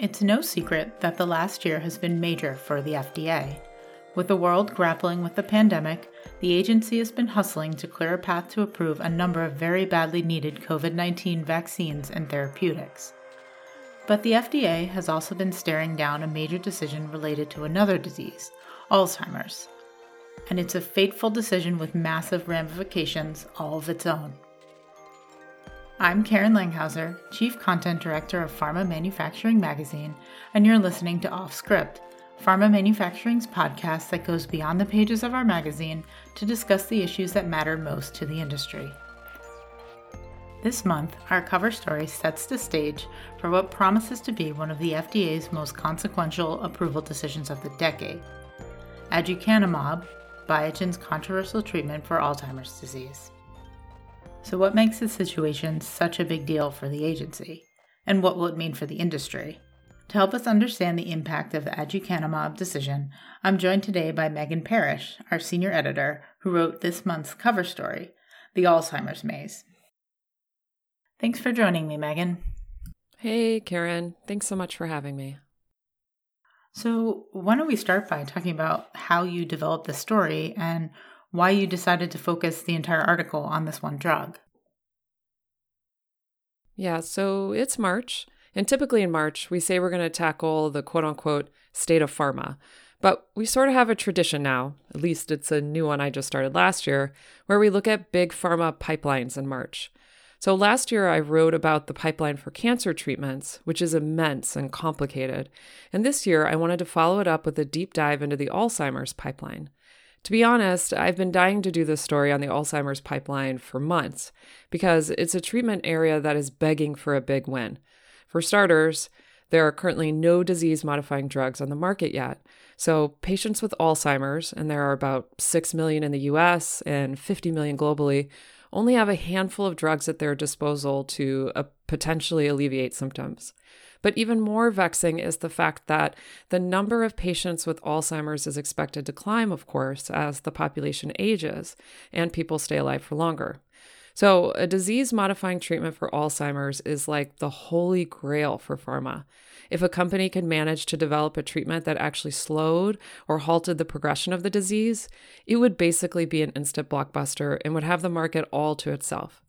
It's no secret that the last year has been major for the FDA. With the world grappling with the pandemic, the agency has been hustling to clear a path to approve a number of very badly needed COVID 19 vaccines and therapeutics. But the FDA has also been staring down a major decision related to another disease, Alzheimer's. And it's a fateful decision with massive ramifications all of its own. I'm Karen Langhauser, Chief Content Director of Pharma Manufacturing Magazine, and you're listening to Off Script, Pharma Manufacturing's podcast that goes beyond the pages of our magazine to discuss the issues that matter most to the industry. This month, our cover story sets the stage for what promises to be one of the FDA's most consequential approval decisions of the decade aducanumab, Biogen's controversial treatment for Alzheimer's disease. So, what makes this situation such a big deal for the agency? And what will it mean for the industry? To help us understand the impact of the aducanumab decision, I'm joined today by Meagan Parrish, our senior editor, who wrote this month's cover story, The Alzheimer's Maze. Thanks for joining me, Meagan. Hey, Karen. Thanks so much for having me. So, why don't we start by talking about how you developed the story and why you decided to focus the entire article on this one drug. Yeah, so it's March. And typically in March, we say we're going to tackle the quote unquote state of pharma. But we sort of have a tradition now, at least it's a new one I just started last year, where we look at big pharma pipelines in March. So last year, I wrote about the pipeline for cancer treatments, which is immense and complicated. And this year, I wanted to follow it up with a deep dive into the Alzheimer's pipeline. To be honest, I've been dying to do this story on the Alzheimer's pipeline for months because it's a treatment area that is begging for a big win. For starters, there are currently no disease modifying drugs on the market yet. So, patients with Alzheimer's, and there are about 6 million in the US and 50 million globally, only have a handful of drugs at their disposal to uh, potentially alleviate symptoms. But even more vexing is the fact that the number of patients with Alzheimer's is expected to climb, of course, as the population ages and people stay alive for longer. So, a disease modifying treatment for Alzheimer's is like the holy grail for pharma. If a company could manage to develop a treatment that actually slowed or halted the progression of the disease, it would basically be an instant blockbuster and would have the market all to itself.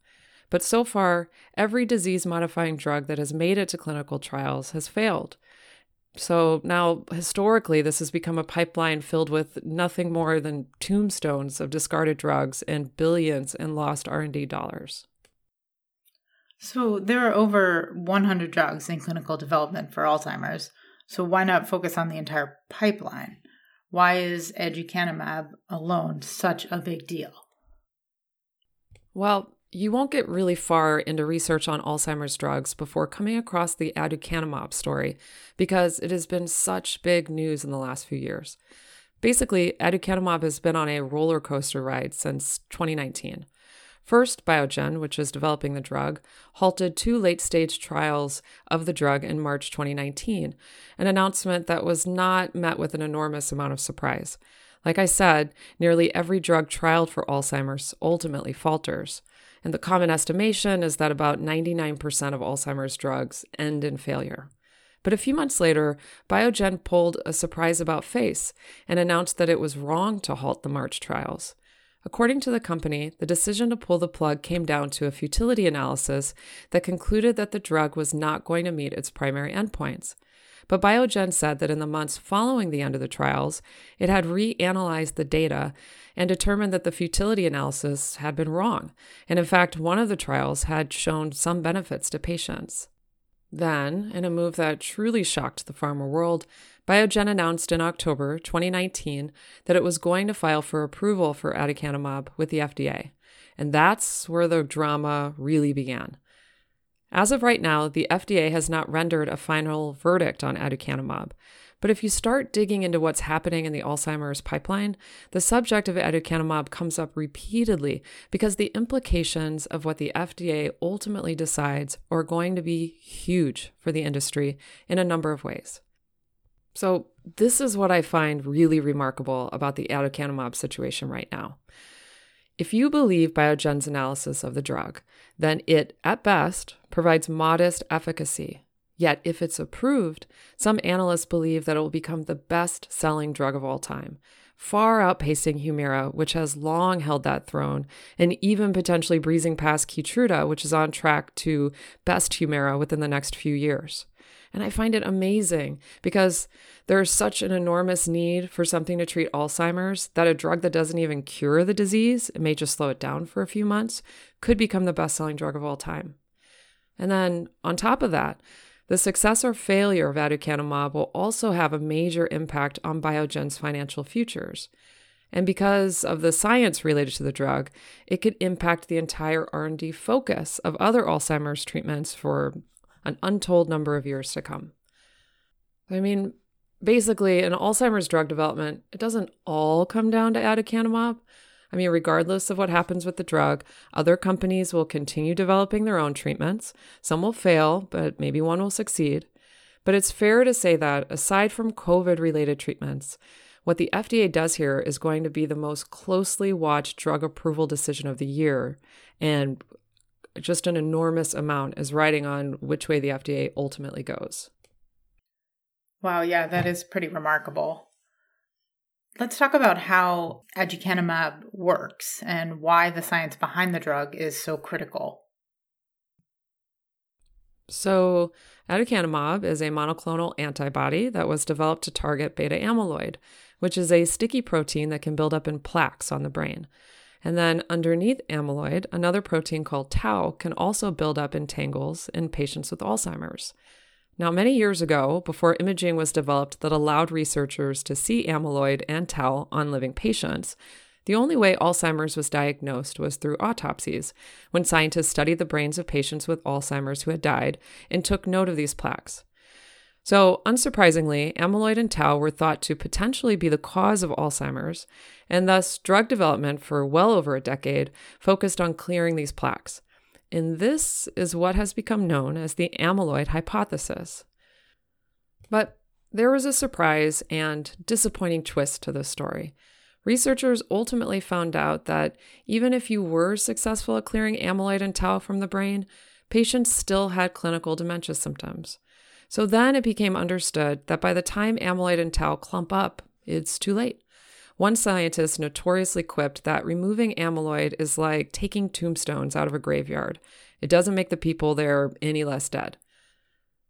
But so far, every disease modifying drug that has made it to clinical trials has failed. So now, historically, this has become a pipeline filled with nothing more than tombstones of discarded drugs and billions in lost R&D dollars. So there are over 100 drugs in clinical development for Alzheimer's. So why not focus on the entire pipeline? Why is aducanumab alone such a big deal? Well, you won't get really far into research on Alzheimer's drugs before coming across the aducanumab story because it has been such big news in the last few years. Basically, aducanumab has been on a roller coaster ride since 2019. First, Biogen, which is developing the drug, halted two late stage trials of the drug in March 2019, an announcement that was not met with an enormous amount of surprise. Like I said, nearly every drug trialed for Alzheimer's ultimately falters. And the common estimation is that about 99% of Alzheimer's drugs end in failure. But a few months later, Biogen pulled a surprise about face and announced that it was wrong to halt the March trials. According to the company, the decision to pull the plug came down to a futility analysis that concluded that the drug was not going to meet its primary endpoints. But Biogen said that in the months following the end of the trials, it had reanalyzed the data and determined that the futility analysis had been wrong. And in fact, one of the trials had shown some benefits to patients. Then, in a move that truly shocked the pharma world, Biogen announced in October 2019 that it was going to file for approval for aducanumab with the FDA. And that's where the drama really began. As of right now, the FDA has not rendered a final verdict on aducanumab. But if you start digging into what's happening in the Alzheimer's pipeline, the subject of aducanumab comes up repeatedly because the implications of what the FDA ultimately decides are going to be huge for the industry in a number of ways. So, this is what I find really remarkable about the aducanumab situation right now. If you believe Biogen's analysis of the drug, then it, at best, provides modest efficacy. Yet, if it's approved, some analysts believe that it will become the best selling drug of all time, far outpacing Humira, which has long held that throne, and even potentially breezing past Keytruda, which is on track to best Humira within the next few years. And I find it amazing because there's such an enormous need for something to treat Alzheimer's that a drug that doesn't even cure the disease, it may just slow it down for a few months, could become the best selling drug of all time. And then on top of that, the success or failure of aducanumab will also have a major impact on Biogen's financial futures. And because of the science related to the drug, it could impact the entire R&D focus of other Alzheimer's treatments for an untold number of years to come. I mean, basically, in Alzheimer's drug development, it doesn't all come down to aducanumab. I mean, regardless of what happens with the drug, other companies will continue developing their own treatments. Some will fail, but maybe one will succeed. But it's fair to say that, aside from COVID related treatments, what the FDA does here is going to be the most closely watched drug approval decision of the year. And just an enormous amount is riding on which way the FDA ultimately goes. Wow, yeah, that is pretty remarkable. Let's talk about how aducanumab works and why the science behind the drug is so critical. So, aducanumab is a monoclonal antibody that was developed to target beta amyloid, which is a sticky protein that can build up in plaques on the brain. And then underneath amyloid, another protein called tau can also build up in tangles in patients with Alzheimer's. Now, many years ago, before imaging was developed that allowed researchers to see amyloid and tau on living patients, the only way Alzheimer's was diagnosed was through autopsies, when scientists studied the brains of patients with Alzheimer's who had died and took note of these plaques. So, unsurprisingly, amyloid and tau were thought to potentially be the cause of Alzheimer's, and thus drug development for well over a decade focused on clearing these plaques. And this is what has become known as the amyloid hypothesis. But there was a surprise and disappointing twist to this story. Researchers ultimately found out that even if you were successful at clearing amyloid and tau from the brain, patients still had clinical dementia symptoms. So then it became understood that by the time amyloid and tau clump up, it's too late. One scientist notoriously quipped that removing amyloid is like taking tombstones out of a graveyard. It doesn't make the people there any less dead.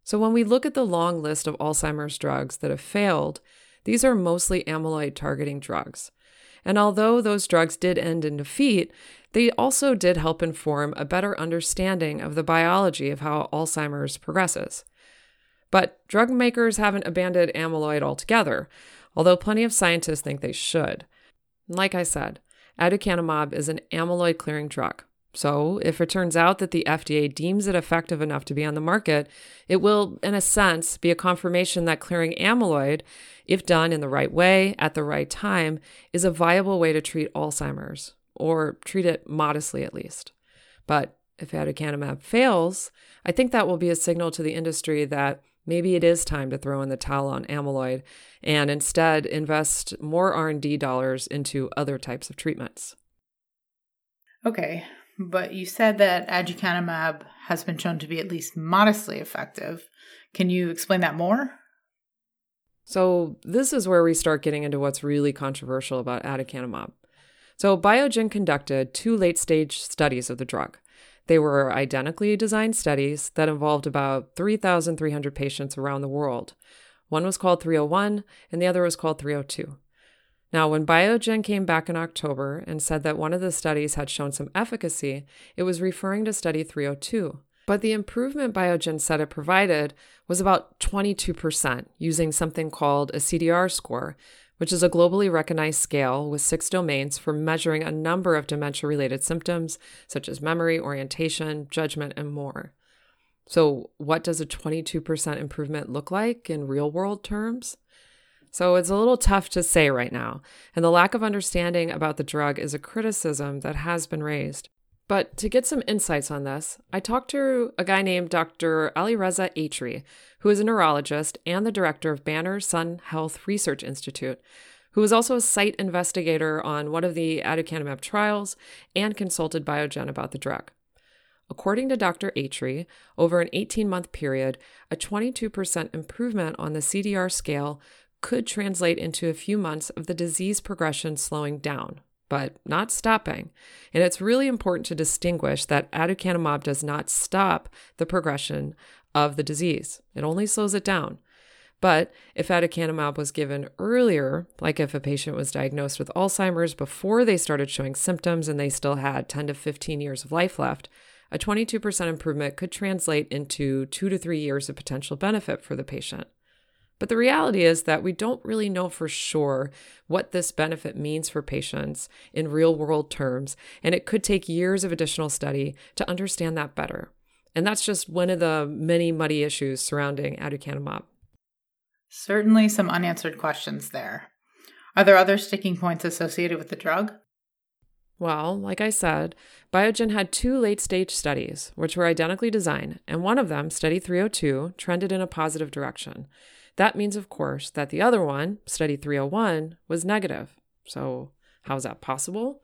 So, when we look at the long list of Alzheimer's drugs that have failed, these are mostly amyloid targeting drugs. And although those drugs did end in defeat, they also did help inform a better understanding of the biology of how Alzheimer's progresses. But drug makers haven't abandoned amyloid altogether although plenty of scientists think they should. Like I said, aducanumab is an amyloid clearing drug. So, if it turns out that the FDA deems it effective enough to be on the market, it will, in a sense, be a confirmation that clearing amyloid, if done in the right way at the right time, is a viable way to treat Alzheimer's, or treat it modestly at least. But if aducanumab fails, I think that will be a signal to the industry that maybe it is time to throw in the towel on amyloid and instead invest more R&D dollars into other types of treatments. Okay, but you said that aducanumab has been shown to be at least modestly effective. Can you explain that more? So, this is where we start getting into what's really controversial about aducanumab. So, Biogen conducted two late stage studies of the drug. They were identically designed studies that involved about 3,300 patients around the world. One was called 301 and the other was called 302. Now, when Biogen came back in October and said that one of the studies had shown some efficacy, it was referring to study 302. But the improvement Biogen said it provided was about 22% using something called a CDR score, which is a globally recognized scale with six domains for measuring a number of dementia related symptoms, such as memory, orientation, judgment, and more. So, what does a 22% improvement look like in real world terms? So, it's a little tough to say right now, and the lack of understanding about the drug is a criticism that has been raised. But to get some insights on this, I talked to a guy named Dr. Alireza Atri, who is a neurologist and the director of Banner Sun Health Research Institute, who was also a site investigator on one of the aducanumab trials and consulted Biogen about the drug. According to Dr. Atri, over an 18 month period, a 22% improvement on the CDR scale could translate into a few months of the disease progression slowing down, but not stopping. And it's really important to distinguish that aducanumab does not stop the progression of the disease, it only slows it down. But if aducanumab was given earlier, like if a patient was diagnosed with Alzheimer's before they started showing symptoms and they still had 10 to 15 years of life left, a 22% improvement could translate into two to three years of potential benefit for the patient. But the reality is that we don't really know for sure what this benefit means for patients in real world terms, and it could take years of additional study to understand that better. And that's just one of the many muddy issues surrounding aducanumab. Certainly some unanswered questions there. Are there other sticking points associated with the drug? Well, like I said, Biogen had two late stage studies, which were identically designed, and one of them, Study 302, trended in a positive direction. That means, of course, that the other one, Study 301, was negative. So, how is that possible?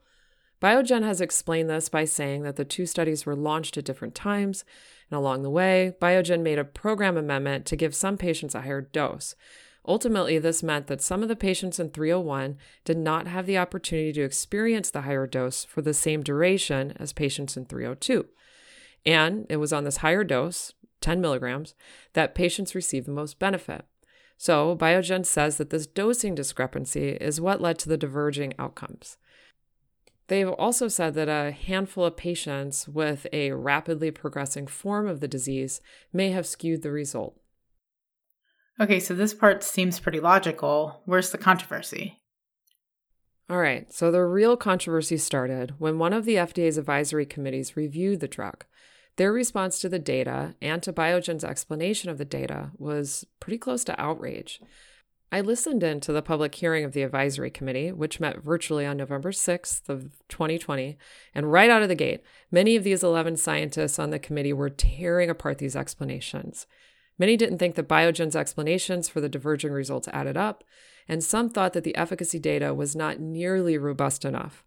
Biogen has explained this by saying that the two studies were launched at different times, and along the way, Biogen made a program amendment to give some patients a higher dose. Ultimately, this meant that some of the patients in 301 did not have the opportunity to experience the higher dose for the same duration as patients in 302. And it was on this higher dose, 10 milligrams, that patients received the most benefit. So, Biogen says that this dosing discrepancy is what led to the diverging outcomes. They've also said that a handful of patients with a rapidly progressing form of the disease may have skewed the result. Okay, so this part seems pretty logical. Where's the controversy? All right, so the real controversy started when one of the FDA's advisory committees reviewed the drug. Their response to the data and to Biogen's explanation of the data was pretty close to outrage. I listened in to the public hearing of the advisory committee, which met virtually on November 6th of 2020, and right out of the gate, many of these 11 scientists on the committee were tearing apart these explanations. Many didn't think that Biogen's explanations for the diverging results added up, and some thought that the efficacy data was not nearly robust enough.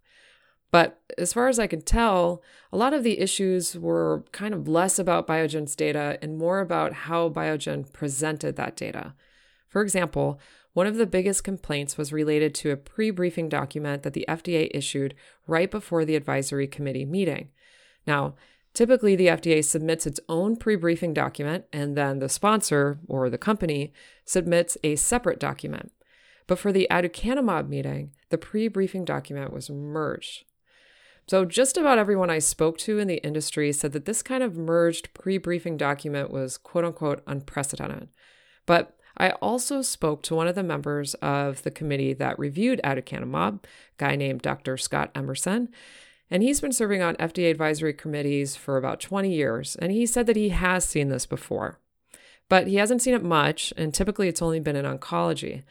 But as far as I can tell, a lot of the issues were kind of less about Biogen's data and more about how Biogen presented that data. For example, one of the biggest complaints was related to a pre briefing document that the FDA issued right before the advisory committee meeting. Now, typically the FDA submits its own pre briefing document, and then the sponsor or the company submits a separate document. But for the aducanumab meeting, the pre briefing document was merged. So, just about everyone I spoke to in the industry said that this kind of merged pre briefing document was quote unquote unprecedented. But I also spoke to one of the members of the committee that reviewed aducanumab, a guy named Dr. Scott Emerson, and he's been serving on FDA advisory committees for about 20 years, and he said that he has seen this before. But he hasn't seen it much, and typically it's only been in oncology.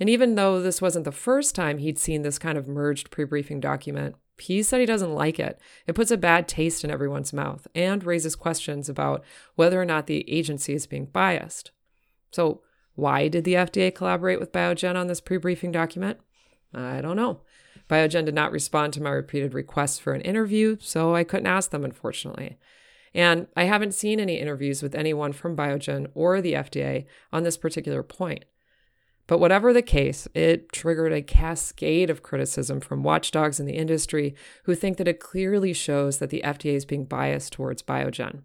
And even though this wasn't the first time he'd seen this kind of merged pre briefing document, he said he doesn't like it. It puts a bad taste in everyone's mouth and raises questions about whether or not the agency is being biased. So, why did the FDA collaborate with Biogen on this pre briefing document? I don't know. Biogen did not respond to my repeated requests for an interview, so I couldn't ask them, unfortunately. And I haven't seen any interviews with anyone from Biogen or the FDA on this particular point. But whatever the case, it triggered a cascade of criticism from watchdogs in the industry who think that it clearly shows that the FDA is being biased towards Biogen.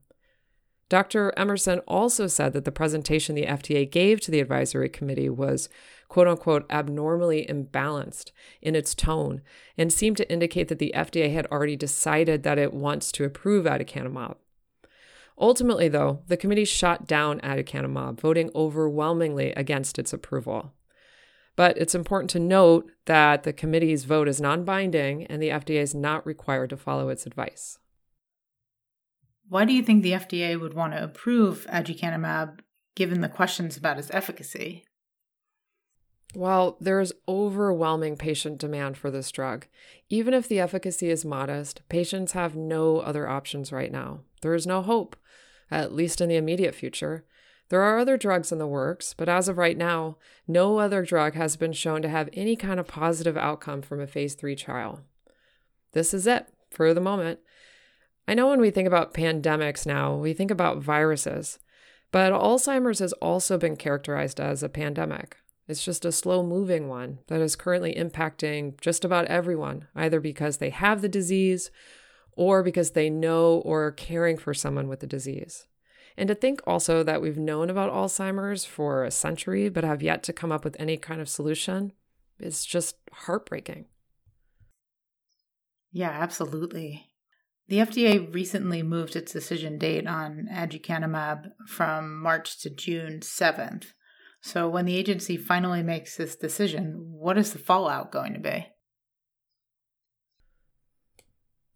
Dr. Emerson also said that the presentation the FDA gave to the advisory committee was quote unquote abnormally imbalanced in its tone and seemed to indicate that the FDA had already decided that it wants to approve aducanumab. Ultimately, though, the committee shot down aducanumab, voting overwhelmingly against its approval. But it's important to note that the committee's vote is non binding and the FDA is not required to follow its advice. Why do you think the FDA would want to approve aducanumab given the questions about its efficacy? Well, there is overwhelming patient demand for this drug. Even if the efficacy is modest, patients have no other options right now. There is no hope, at least in the immediate future. There are other drugs in the works, but as of right now, no other drug has been shown to have any kind of positive outcome from a phase 3 trial. This is it for the moment. I know when we think about pandemics now, we think about viruses, but Alzheimer's has also been characterized as a pandemic. It's just a slow moving one that is currently impacting just about everyone, either because they have the disease or because they know or are caring for someone with the disease. And to think also that we've known about Alzheimer's for a century but have yet to come up with any kind of solution is just heartbreaking. Yeah, absolutely. The FDA recently moved its decision date on aducanumab from March to June 7th. So, when the agency finally makes this decision, what is the fallout going to be?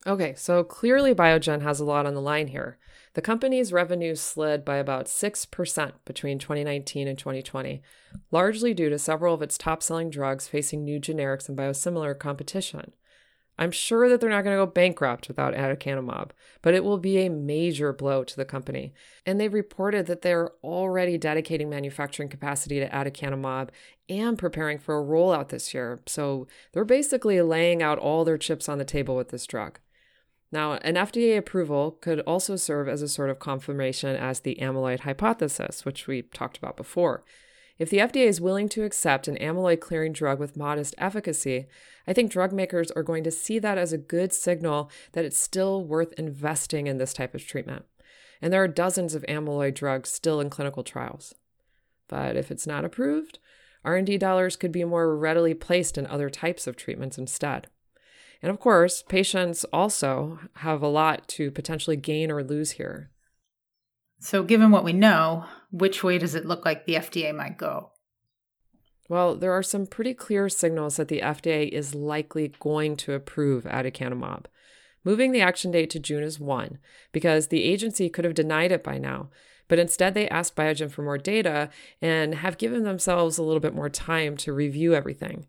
Okay, so clearly Biogen has a lot on the line here. The company's revenue slid by about 6% between 2019 and 2020, largely due to several of its top selling drugs facing new generics and biosimilar competition. I'm sure that they're not going to go bankrupt without aducanumab, but it will be a major blow to the company. And they've reported that they're already dedicating manufacturing capacity to aducanumab and preparing for a rollout this year. So they're basically laying out all their chips on the table with this drug. Now, an FDA approval could also serve as a sort of confirmation as the amyloid hypothesis, which we talked about before. If the FDA is willing to accept an amyloid clearing drug with modest efficacy, I think drug makers are going to see that as a good signal that it's still worth investing in this type of treatment. And there are dozens of amyloid drugs still in clinical trials. But if it's not approved, R&D dollars could be more readily placed in other types of treatments instead. And of course, patients also have a lot to potentially gain or lose here. So, given what we know, which way does it look like the FDA might go? Well, there are some pretty clear signals that the FDA is likely going to approve aducanumab. Moving the action date to June is one, because the agency could have denied it by now, but instead they asked Biogen for more data and have given themselves a little bit more time to review everything.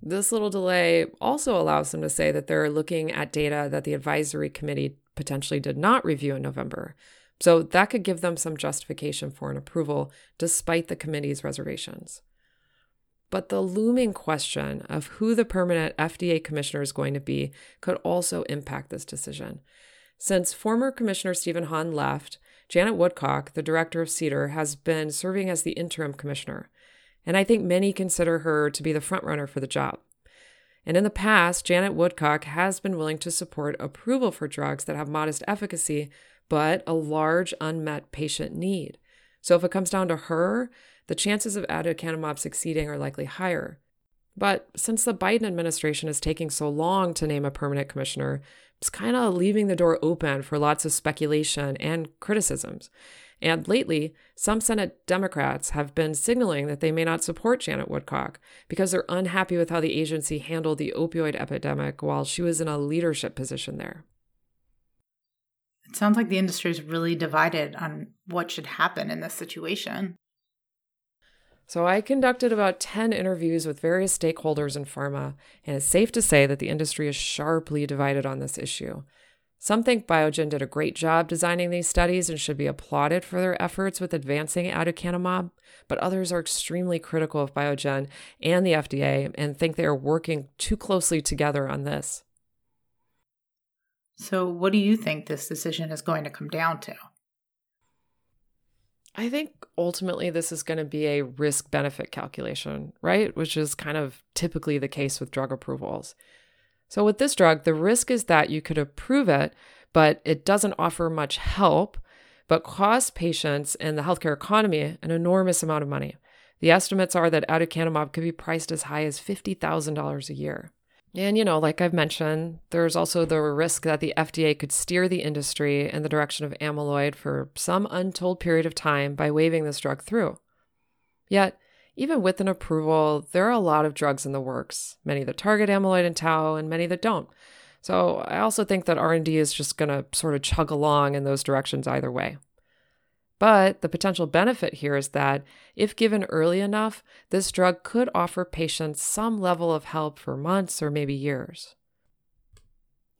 This little delay also allows them to say that they're looking at data that the advisory committee potentially did not review in November. So that could give them some justification for an approval despite the committee's reservations. But the looming question of who the permanent FDA commissioner is going to be could also impact this decision. Since former Commissioner Stephen Hahn left, Janet Woodcock, the director of CDER, has been serving as the interim commissioner. And I think many consider her to be the frontrunner for the job. And in the past, Janet Woodcock has been willing to support approval for drugs that have modest efficacy but a large unmet patient need. So if it comes down to her, the chances of aducanumab succeeding are likely higher. But since the Biden administration is taking so long to name a permanent commissioner, it's kind of leaving the door open for lots of speculation and criticisms. And lately, some Senate Democrats have been signaling that they may not support Janet Woodcock because they're unhappy with how the agency handled the opioid epidemic while she was in a leadership position there. It sounds like the industry is really divided on what should happen in this situation. So, I conducted about 10 interviews with various stakeholders in pharma, and it's safe to say that the industry is sharply divided on this issue. Some think Biogen did a great job designing these studies and should be applauded for their efforts with advancing aducanumab, but others are extremely critical of Biogen and the FDA and think they are working too closely together on this. So, what do you think this decision is going to come down to? I think ultimately this is going to be a risk benefit calculation, right? Which is kind of typically the case with drug approvals. So, with this drug, the risk is that you could approve it, but it doesn't offer much help, but cost patients and the healthcare economy an enormous amount of money. The estimates are that aducanumab could be priced as high as $50,000 a year. And, you know, like I've mentioned, there's also the risk that the FDA could steer the industry in the direction of amyloid for some untold period of time by waving this drug through. Yet, even with an approval, there are a lot of drugs in the works, many that target amyloid and tau and many that don't. So, I also think that R&D is just going to sort of chug along in those directions either way. But the potential benefit here is that if given early enough, this drug could offer patients some level of help for months or maybe years.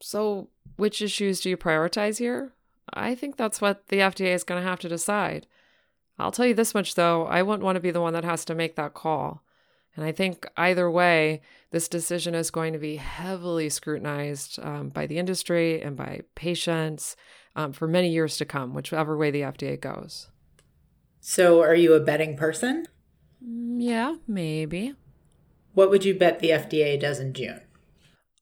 So, which issues do you prioritize here? I think that's what the FDA is going to have to decide. I'll tell you this much though, I wouldn't want to be the one that has to make that call. And I think either way, this decision is going to be heavily scrutinized um, by the industry and by patients um, for many years to come, whichever way the FDA goes. So, are you a betting person? Mm, yeah, maybe. What would you bet the FDA does in June?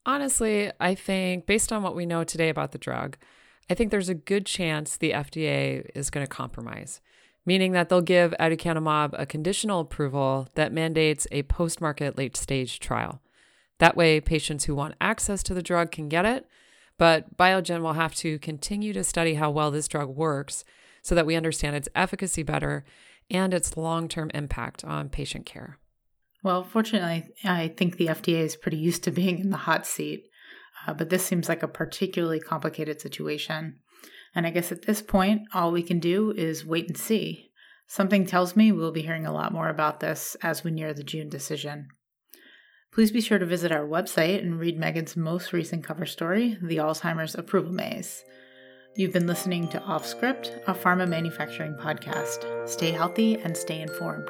Honestly, I think based on what we know today about the drug, I think there's a good chance the FDA is going to compromise, meaning that they'll give aducanumab a conditional approval that mandates a post market late stage trial. That way, patients who want access to the drug can get it, but Biogen will have to continue to study how well this drug works so that we understand its efficacy better and its long term impact on patient care. Well, fortunately, I think the FDA is pretty used to being in the hot seat, uh, but this seems like a particularly complicated situation. And I guess at this point, all we can do is wait and see. Something tells me we'll be hearing a lot more about this as we near the June decision. Please be sure to visit our website and read Meagan's most recent cover story, The Alzheimer's Approval Maze. You've been listening to Off Script, a pharma manufacturing podcast. Stay healthy and stay informed.